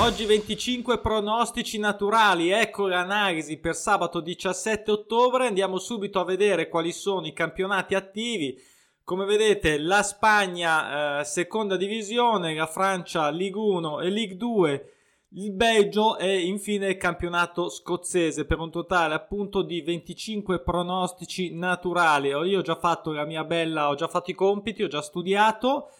Oggi 25 pronostici naturali, ecco l'analisi per sabato 17 ottobre, andiamo subito a vedere quali sono i campionati attivi. Come vedete la Spagna eh, seconda divisione, la Francia Ligue 1 e Ligue 2 il Belgio e infine il campionato scozzese per un totale appunto di 25 pronostici naturali. Io ho già fatto la mia bella, ho già fatto i compiti, ho già studiato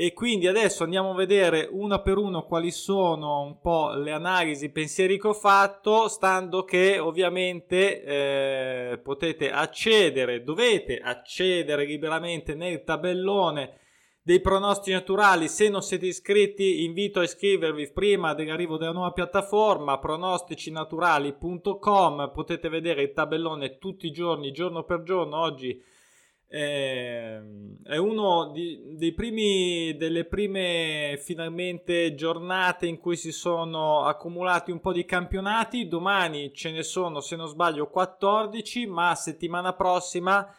e quindi adesso andiamo a vedere uno per uno quali sono un po' le analisi, i pensieri che ho fatto, stando che ovviamente eh, potete accedere, dovete accedere liberamente nel tabellone dei pronostici naturali. Se non siete iscritti, invito a iscrivervi prima dell'arrivo della nuova piattaforma pronosticinaturali.com. Potete vedere il tabellone tutti i giorni, giorno per giorno. Oggi eh, è uno di, dei primi, delle prime finalmente giornate in cui si sono accumulati un po' di campionati. Domani ce ne sono, se non sbaglio, 14, ma settimana prossima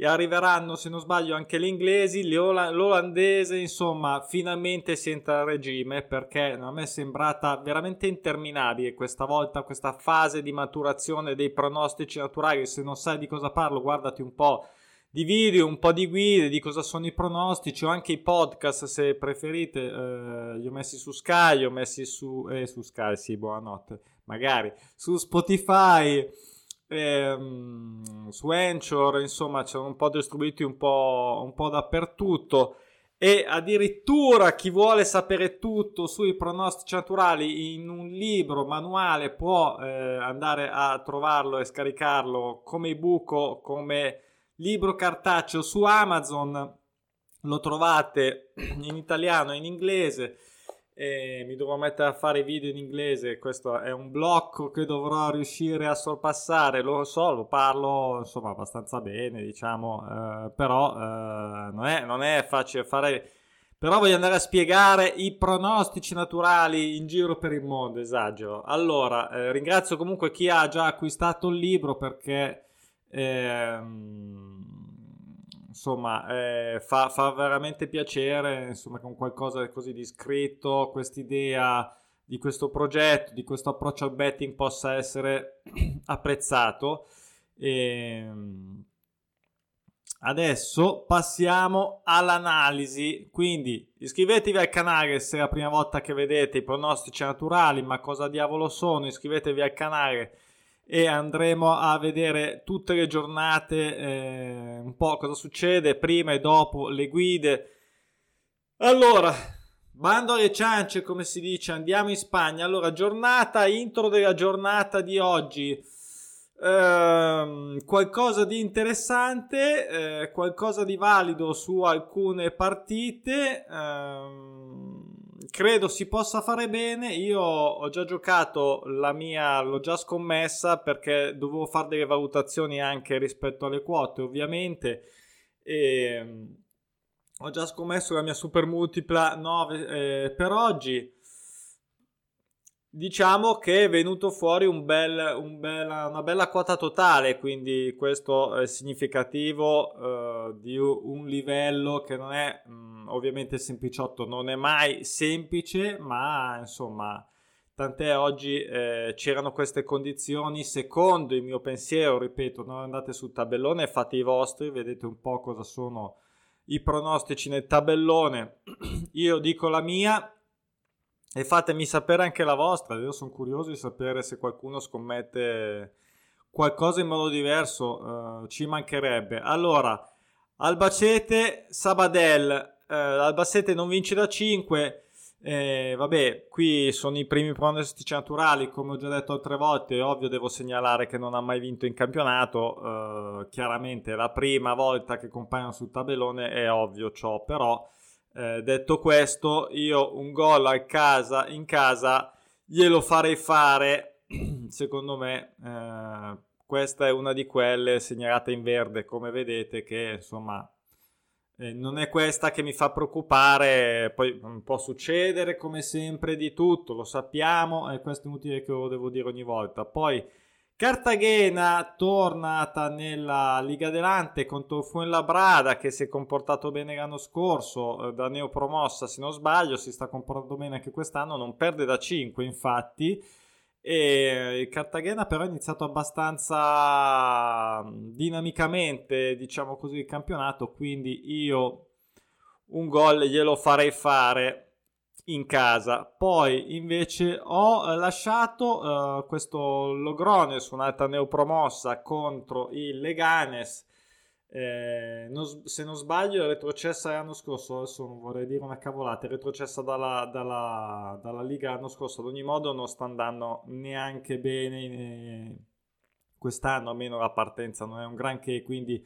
arriveranno, se non sbaglio, anche gli inglesi, l'olandese, insomma, finalmente si entra a regime perché a me è sembrata veramente interminabile questa volta questa fase di maturazione dei pronostici naturali. Se non sai di cosa parlo, guardati un po' di video, un po' di guide di cosa sono i pronostici o anche i podcast se preferite. Eh, li ho messi su Sky, li ho messi su, eh, su Sky, sì, buonanotte, magari su Spotify ehm, su Anchor, insomma, c'erano un po' distribuiti un po', un po' dappertutto. E addirittura chi vuole sapere tutto sui pronostici naturali in un libro manuale può eh, andare a trovarlo e scaricarlo come ebook, come libro cartaceo su Amazon. Lo trovate in italiano e in inglese e mi dovrò mettere a fare video in inglese. Questo è un blocco che dovrò riuscire a sorpassare. Lo so, lo parlo insomma abbastanza bene, diciamo, eh, però eh, non, è, non è facile fare. Però voglio andare a spiegare i pronostici naturali in giro per il mondo, esagero. Allora, eh, ringrazio comunque chi ha già acquistato il libro perché insomma, eh, fa, fa, veramente piacere, insomma, con qualcosa così di scritto, quest'idea di questo progetto, di questo approccio al betting possa essere apprezzato. E ehm, adesso passiamo all'analisi. Quindi iscrivetevi al canale se è la prima volta che vedete i pronostici naturali, ma cosa diavolo sono? Iscrivetevi al canale e andremo a vedere tutte le giornate eh, un po' cosa succede prima e dopo le guide. Allora, bando alle ciance, come si dice, andiamo in Spagna. Allora, giornata, intro della giornata di oggi. Eh, qualcosa di interessante, eh, qualcosa di valido su alcune partite. Eh, credo si possa fare bene. Io ho già giocato la mia, l'ho già scommessa perché dovevo fare delle valutazioni anche rispetto alle quote, ovviamente. E ho già scommesso la mia super multipla 9 eh, per oggi. Diciamo che è venuto fuori un bel, un bella, una bella quota totale, quindi questo è significativo uh, di un livello che non è mh, mm, ovviamente sempliciotto, non è mai semplice, ma insomma, tant'è oggi eh, c'erano queste condizioni. Secondo il mio pensiero, ripeto, non andate sul tabellone, fate i vostri, vedete un po' cosa sono i pronostici nel tabellone. Io dico la mia e fatemi sapere anche la vostra. Io sono curioso di sapere se qualcuno scommette qualcosa in modo diverso. Uh, ci mancherebbe. Allora, Albacete, Sabadell. Uh, Albacete non vince da 5. Eh, vabbè, qui sono i primi pronostici naturali, come ho già detto altre volte, è ovvio devo segnalare che non ha mai vinto in campionato, eh, chiaramente la prima volta che compaiono sul tabellone, è ovvio ciò, però eh, detto questo, io un gol a casa, in casa glielo farei fare. Secondo me, eh, questa è una di quelle segnalate in verde, come vedete, che insomma eh, non è questa che mi fa preoccupare. Poi può succedere come sempre di tutto, lo sappiamo, e questo è inutile che lo devo dire ogni volta. Poi Cartagena tornata nella Liga Delante contro Fuenlabrada che si è comportato bene l'anno scorso, eh, da neopromossa se non sbaglio, si sta comportando bene anche quest'anno, non perde da 5 infatti. E il Cartagena però ha iniziato abbastanza dinamicamente, diciamo così, il campionato, quindi io un gol glielo farei fare in casa. Poi invece ho eh, lasciato uh, questo Logrone su un'altra neopromossa contro il Leganes. Eh, non, se non sbaglio è retrocessa l'anno scorso, adesso non vorrei dire una cavolata, è retrocessa dalla, dalla, dalla Liga l'anno scorso, ad ogni modo non sta andando neanche bene eh, quest'anno, almeno la partenza non è un granché, quindi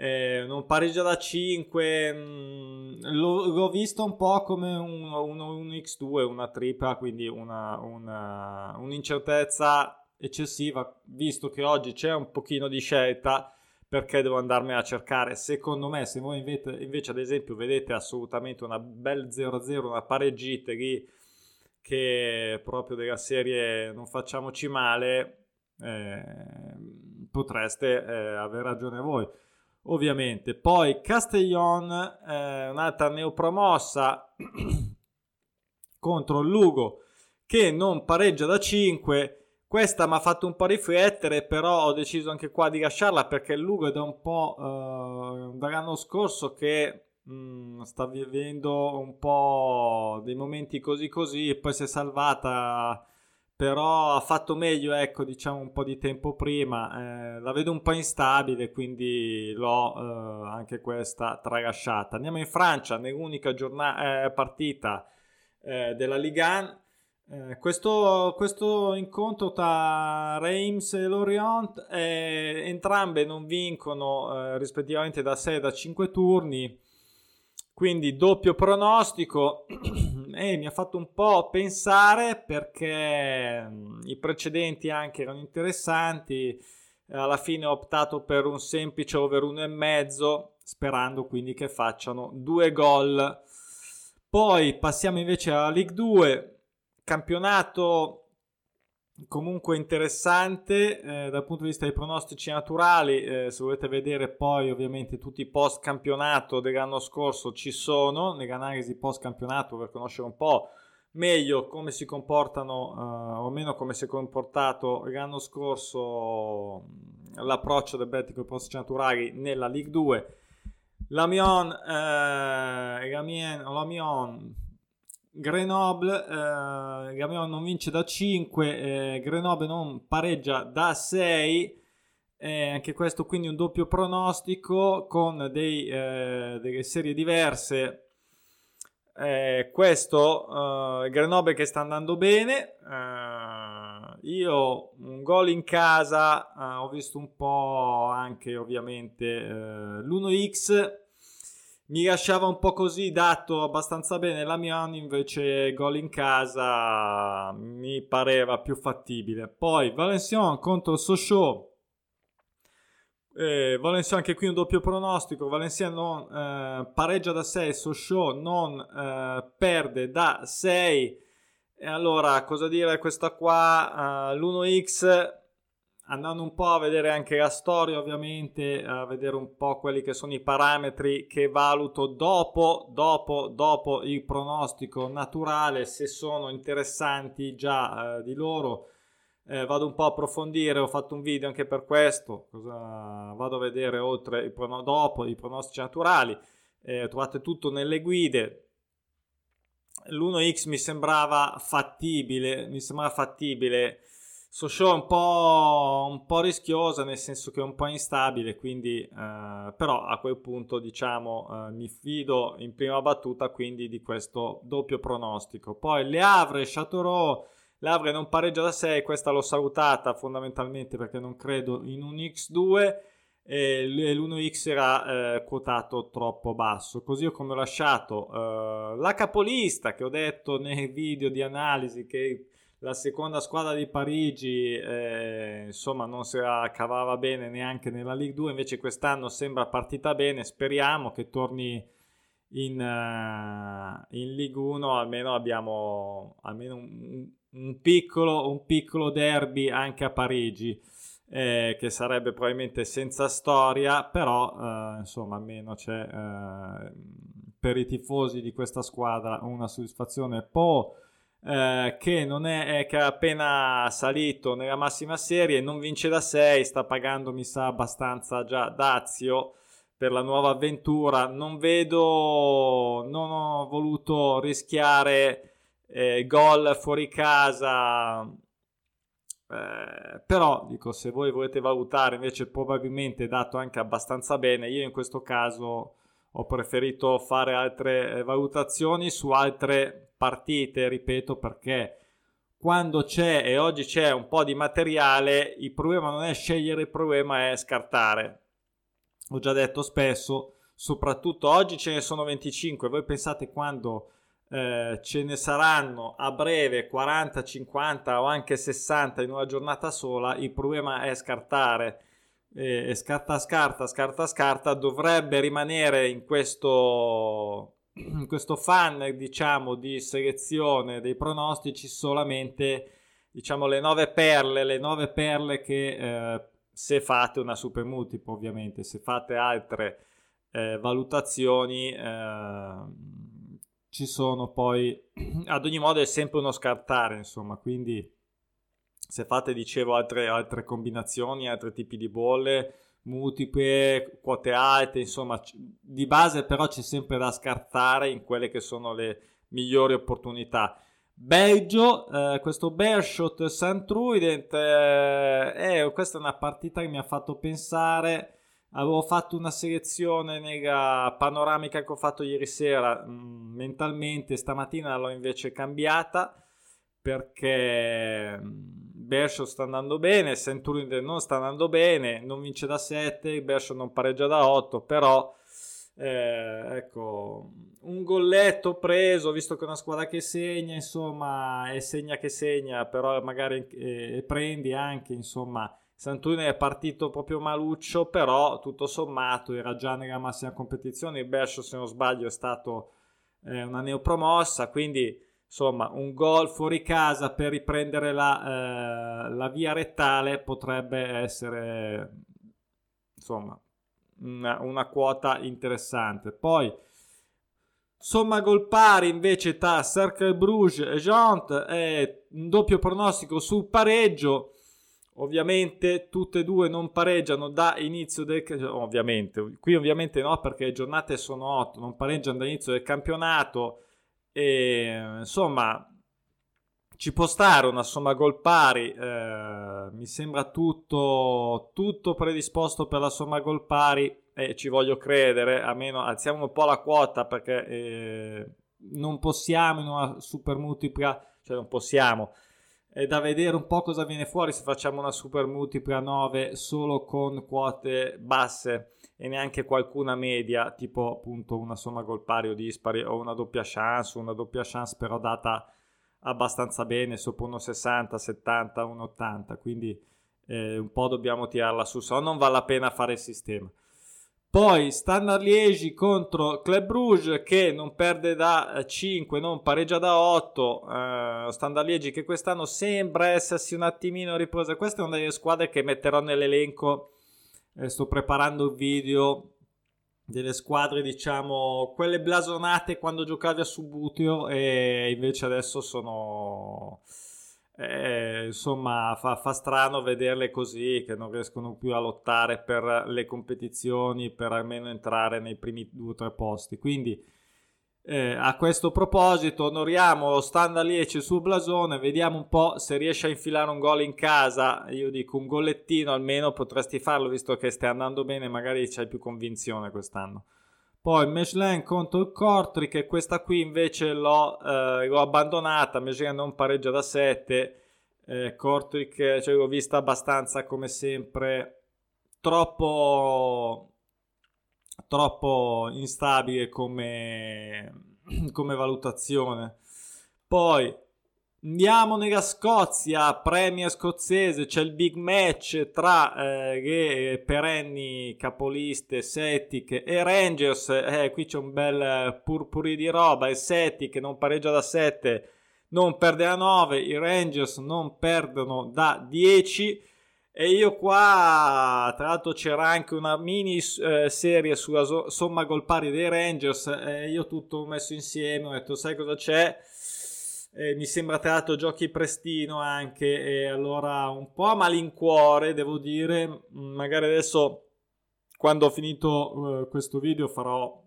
eh, non pareggia da 5 mh, mm, l'ho, l'ho, visto un po' come un, un, un X2 una tripla quindi una, una, un'incertezza eccessiva visto che oggi c'è un pochino di scelta perché devo andarmi a cercare. Secondo me se voi invece, invece ad esempio vedete assolutamente una bel 0-0 una pareggita lì che proprio della serie non facciamoci male eh, potreste eh, aver ragione voi ovviamente. Poi Castellon, eh, un'altra neopromossa contro il Lugo che non pareggia da 5. Questa mi ha fatto un po' riflettere, però ho deciso anche qua di lasciarla perché il Lugo è da un po' eh, dall'anno scorso che mh, mm, sta vivendo un po' dei momenti così così e poi si è salvata però ha fatto meglio, ecco, diciamo un po' di tempo prima. Eh, la vedo un po' instabile, quindi l'ho eh, anche questa tralasciata. Andiamo in Francia, nell'unica giornata, eh, partita eh, della Ligue 1. Eh, questo, questo, incontro tra Reims e Lorient, eh, entrambe non vincono rispettivamente da 6 e da 5 turni quindi doppio pronostico e mi ha fatto un po' pensare perché mm, i precedenti anche erano interessanti. Alla fine ho optato per un semplice over 1,5 sperando quindi che facciano due gol. Poi passiamo invece alla League 2, campionato comunque interessante eh, dal punto di vista dei pronostici naturali. Eh, se volete vedere poi ovviamente tutti i post campionato dell'anno scorso ci sono nell'analisi post campionato per conoscere un po' meglio come si comportano eh, o meno come si è comportato l'anno scorso l'approccio del betting con i pronostici naturali nella League 2. L'Amion, eh, l'Amiens, l'Amion Grenoble, eh, Gamion non vince da 5, eh, Grenoble non pareggia da 6, eh, anche questo quindi un doppio pronostico con dei, eh, delle serie diverse. Eh, questo eh, Grenoble che sta andando bene, io un gol in casa, ho visto un po' anche ovviamente l'1x mi lasciava un po' così dato abbastanza bene la Milan invece gol in casa mi pareva più fattibile. Poi Valenciennes contro Sochaux. Eh, Valenciennes anche qui un doppio pronostico. Valenciennes non eh, pareggia da 6 Sochaux non eh, perde da 6 e allora cosa dire? Questa qua uh, l'1x andando un po' a vedere anche la storia, ovviamente, a vedere un po' quelli che sono i parametri che valuto dopo, dopo, dopo il pronostico naturale, se sono interessanti già eh, di loro. Eh, vado un po' a approfondire, ho fatto un video anche per questo, cosa vado a vedere oltre i prono- dopo i pronostici naturali, eh, trovate tutto nelle guide. L'1x mi sembrava fattibile, mi sembrava fattibile Sochaux è un po', un po' rischiosa nel senso che è un po' instabile, quindi eh, però a quel punto diciamo eh, mi fido in prima battuta quindi di questo doppio pronostico. Poi Le Havre, Châteauroux, Le Havre non pareggia da 6, questa l'ho salutata fondamentalmente perché non credo in un X2 e l'1x era eh, quotato troppo basso. Così come ho lasciato eh, la capolista che ho detto nei video di analisi che la seconda squadra di Parigi eh, insomma non si cavava bene neanche nella Ligue 2 invece quest'anno sembra partita bene speriamo che torni in, uh, in Ligue 1 almeno abbiamo almeno un, un piccolo, un piccolo derby anche a Parigi. Eh, che sarebbe probabilmente senza storia, però eh, insomma almeno c'è eh, per i tifosi di questa squadra una soddisfazione. Po' eh, che è, è, che è appena salito nella massima serie, non vince da 6, sta pagando mi sa abbastanza già Dazio per la nuova avventura. Non vedo, non ho voluto rischiare eh, gol fuori casa. Eh, però dico se voi volete valutare invece probabilmente dato anche abbastanza bene io in questo caso ho preferito fare altre eh, valutazioni su altre partite, ripeto, perché quando c'è e oggi c'è un po' di materiale, il problema non è scegliere, il problema è scartare. Ho già detto spesso, soprattutto oggi ce ne sono 25, voi pensate quando eh, ce ne saranno a breve 40, 50 o anche 60 in una giornata sola, il problema è scartare e scarta scarta scarta scarta dovrebbe rimanere in questo in questo fan diciamo di selezione dei pronostici solamente diciamo le nove perle le nove perle che eh, se fate una super multipla ovviamente se fate altre eh, valutazioni eh, ci sono poi ad ogni modo è sempre uno scartare insomma quindi se fate, dicevo, altre, altre combinazioni, altri tipi di bolle, multiple, quote alte, insomma, di base però c'è sempre da scartare in quelle che sono le migliori opportunità. Belgio, eh, questo Bershot St. Truident, eh, eh, questa è una partita che mi ha fatto pensare. Avevo fatto una selezione nella panoramica che ho fatto ieri sera mh, mm, mentalmente, stamattina l'ho invece cambiata perché Bershaw sta andando bene, Centurion non sta andando bene, non vince da 7, Bershaw non pareggia da 8, però eh, ecco, un golletto preso, visto che è una squadra che segna, insomma, e segna che segna, però magari eh, prendi anche, insomma, Sant'Uno è partito proprio maluccio, però tutto sommato era già nella massima competizione, il Bershaw se non sbaglio è stato eh, una neopromossa, quindi insomma un gol fuori casa per riprendere la, eh, la via rettale potrebbe essere insomma una, una quota interessante. Poi somma gol pari invece tra Cercle Bruges e Jont è un doppio pronostico sul pareggio. Ovviamente tutte e due non pareggiano da inizio del ovviamente qui ovviamente no perché le giornate sono 8 non pareggiano da inizio del campionato e, insomma, ci può stare una somma gol pari. Eh, mi sembra tutto, tutto predisposto per la somma gol pari e ci voglio credere. A meno alziamo un po' la quota perché eh, non possiamo in una super multipla, cioè non possiamo. È da vedere un po' cosa viene fuori se facciamo una super multipla 9 solo con quote basse e neanche qualcuna media, tipo appunto una somma gol pari o dispari o una doppia chance, una doppia chance però data abbastanza bene, sopra 1,60, 70, 1,80, quindi eh, un po' dobbiamo tirarla su, se no non vale la pena fare il sistema. Poi Standard Liegi contro Club Bruges che non perde da 5, non pareggia da 8. Uh, Standard Liegi che quest'anno sembra essersi un attimino riposa. Questa è una delle squadre che metterò nell'elenco eh, sto preparando il video delle squadre, diciamo, quelle blasonate quando giocavi a Subutio e invece adesso sono... Eh, insomma, fa, fa, strano vederle così, che non riescono più a lottare per le competizioni, per almeno entrare nei primi due o tre posti. Quindi eh, a questo proposito, onoriamo lo Standard Liece sul blasone, vediamo un po' se riesce a infilare un gol in casa. Io dico un gollettino almeno potresti farlo visto che stai andando bene, magari c'hai più convinzione quest'anno. Poi Michelin contro il Cortric e questa qui invece l'ho, eh, l'ho abbandonata, Michelin non pareggia da 7, eh, cioè, l'ho vista abbastanza come sempre troppo troppo instabile come, come valutazione. Poi andiamo nella Scozia, Premier scozzese, c'è il big match tra eh, le perenni capoliste Celtic e Rangers. Eh, qui c'è un bel purpuri di roba. Il Celtic non pareggia da 7 non perde da 9, i Rangers non perdono da 10 e io qua tra l'altro c'era anche una mini eh, serie sulla so- somma gol pari dei Rangers e io tutto messo insieme ho detto sai cosa c'è? Eh, mi sembra tra l'altro giochi prestino anche e allora un po' a malincuore devo dire. Magari adesso quando ho finito uh, questo video farò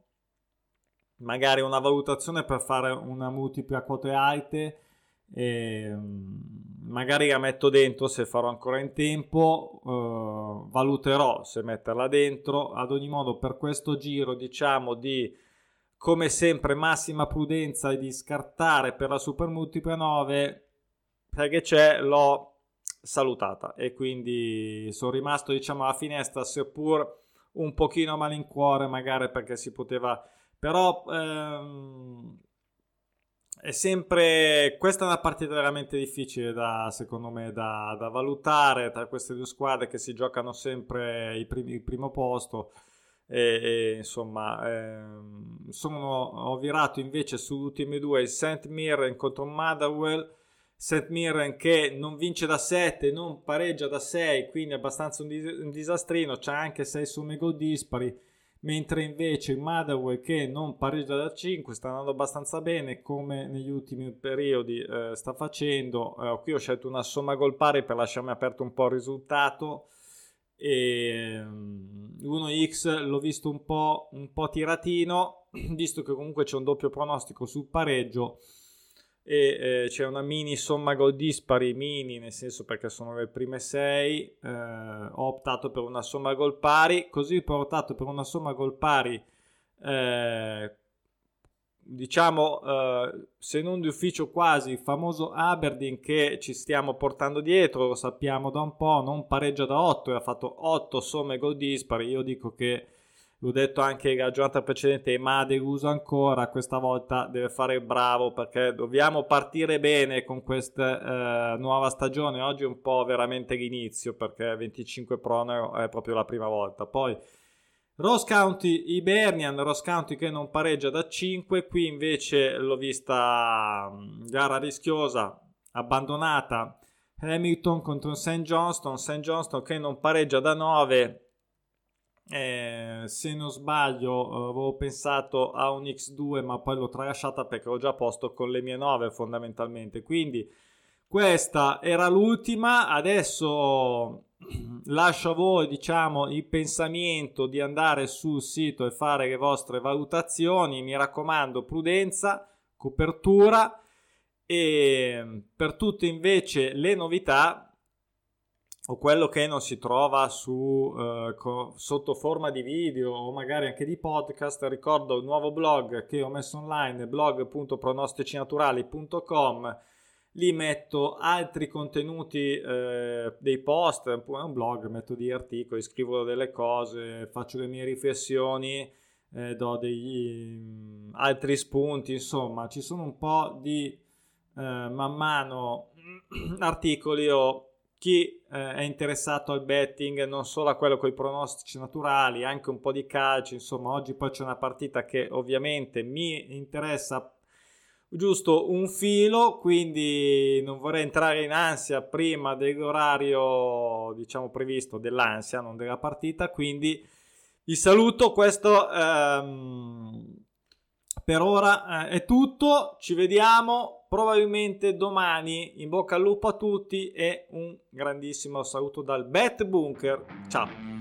magari una valutazione per fare una multipla quote alte e mm, magari la metto dentro se farò ancora in tempo uh, valuterò se metterla dentro. Ad ogni modo per questo giro diciamo di come sempre massima prudenza e di scartare per la super multipla 9 perché c'è? L'ho salutata. E quindi sono rimasto diciamo alla finestra seppur un pochino a malincuore magari perché si poteva però ehm, è sempre questa è una partita veramente difficile da secondo me da, da valutare tra queste due squadre che si giocano sempre il, primi, il primo posto e, e insomma ehm, sono, ho virato invece sulle ultime due il St. Mirren contro Motherwell St. Mirren che non vince da 7 non pareggia da 6 quindi è abbastanza un, dis- un disastrino c'ha anche 6 somme gol dispari mentre invece il Motherwell che non pareggia da 5 sta andando abbastanza bene come negli ultimi periodi eh, sta facendo. Eh, qui ho scelto una somma gol pari per lasciarmi aperto un po' il risultato. E 1x mm, l'ho visto un po', un po' tiratino visto che comunque c'è un doppio pronostico sul pareggio e eh, c'è una mini somma gol dispari mini nel senso perché sono le prime 6 eh, ho optato per una somma gol pari così ho optato per una somma gol pari eh, diciamo eh, se non di ufficio quasi il famoso Aberdeen che ci stiamo portando dietro lo sappiamo da un po' non pareggia da 8 e ha fatto 8 somme gol dispari io dico che l'ho detto anche la giornata precedente, ma ha deluso ancora, questa volta deve fare il bravo perché dobbiamo partire bene con questa eh, nuova stagione, oggi è un po' veramente l'inizio perché 25 Pro è proprio la prima volta, poi Ross County Hibernian, Ross County che non pareggia da 5, qui invece l'ho vista mm, gara rischiosa, abbandonata, Hamilton contro St. Johnston, St. Johnston che non pareggia da 9, eh, se non sbaglio avevo pensato a un X2 ma poi l'ho tralasciata perché ho già posto con le mie 9 fondamentalmente. Quindi questa era l'ultima. Adesso lascio a voi diciamo il pensamento di andare sul sito e fare le vostre valutazioni. Mi raccomando prudenza copertura. E per tutte invece le novità o quello che non si trova su, eh, sotto forma di video o magari anche di podcast, ricordo il nuovo blog che ho messo online, blog.pronosticinaturali.com. Lì metto altri contenuti eh, dei post, è un blog, metto degli articoli, scrivo delle cose, faccio le mie riflessioni, eh, do degli um, altri spunti, insomma, ci sono un po' di eh, man mano articoli o chi eh, è interessato al betting, non solo a quello con i pronostici naturali, anche un po' di calcio, insomma, oggi poi c'è una partita che ovviamente mi interessa giusto un filo, quindi non vorrei entrare in ansia prima dell'orario, diciamo, previsto dell'ansia, non della partita, quindi vi saluto, questo ehm, per ora eh, è tutto, ci vediamo probabilmente domani. In bocca al lupo a tutti e un grandissimo saluto dal Bet Bunker. Ciao!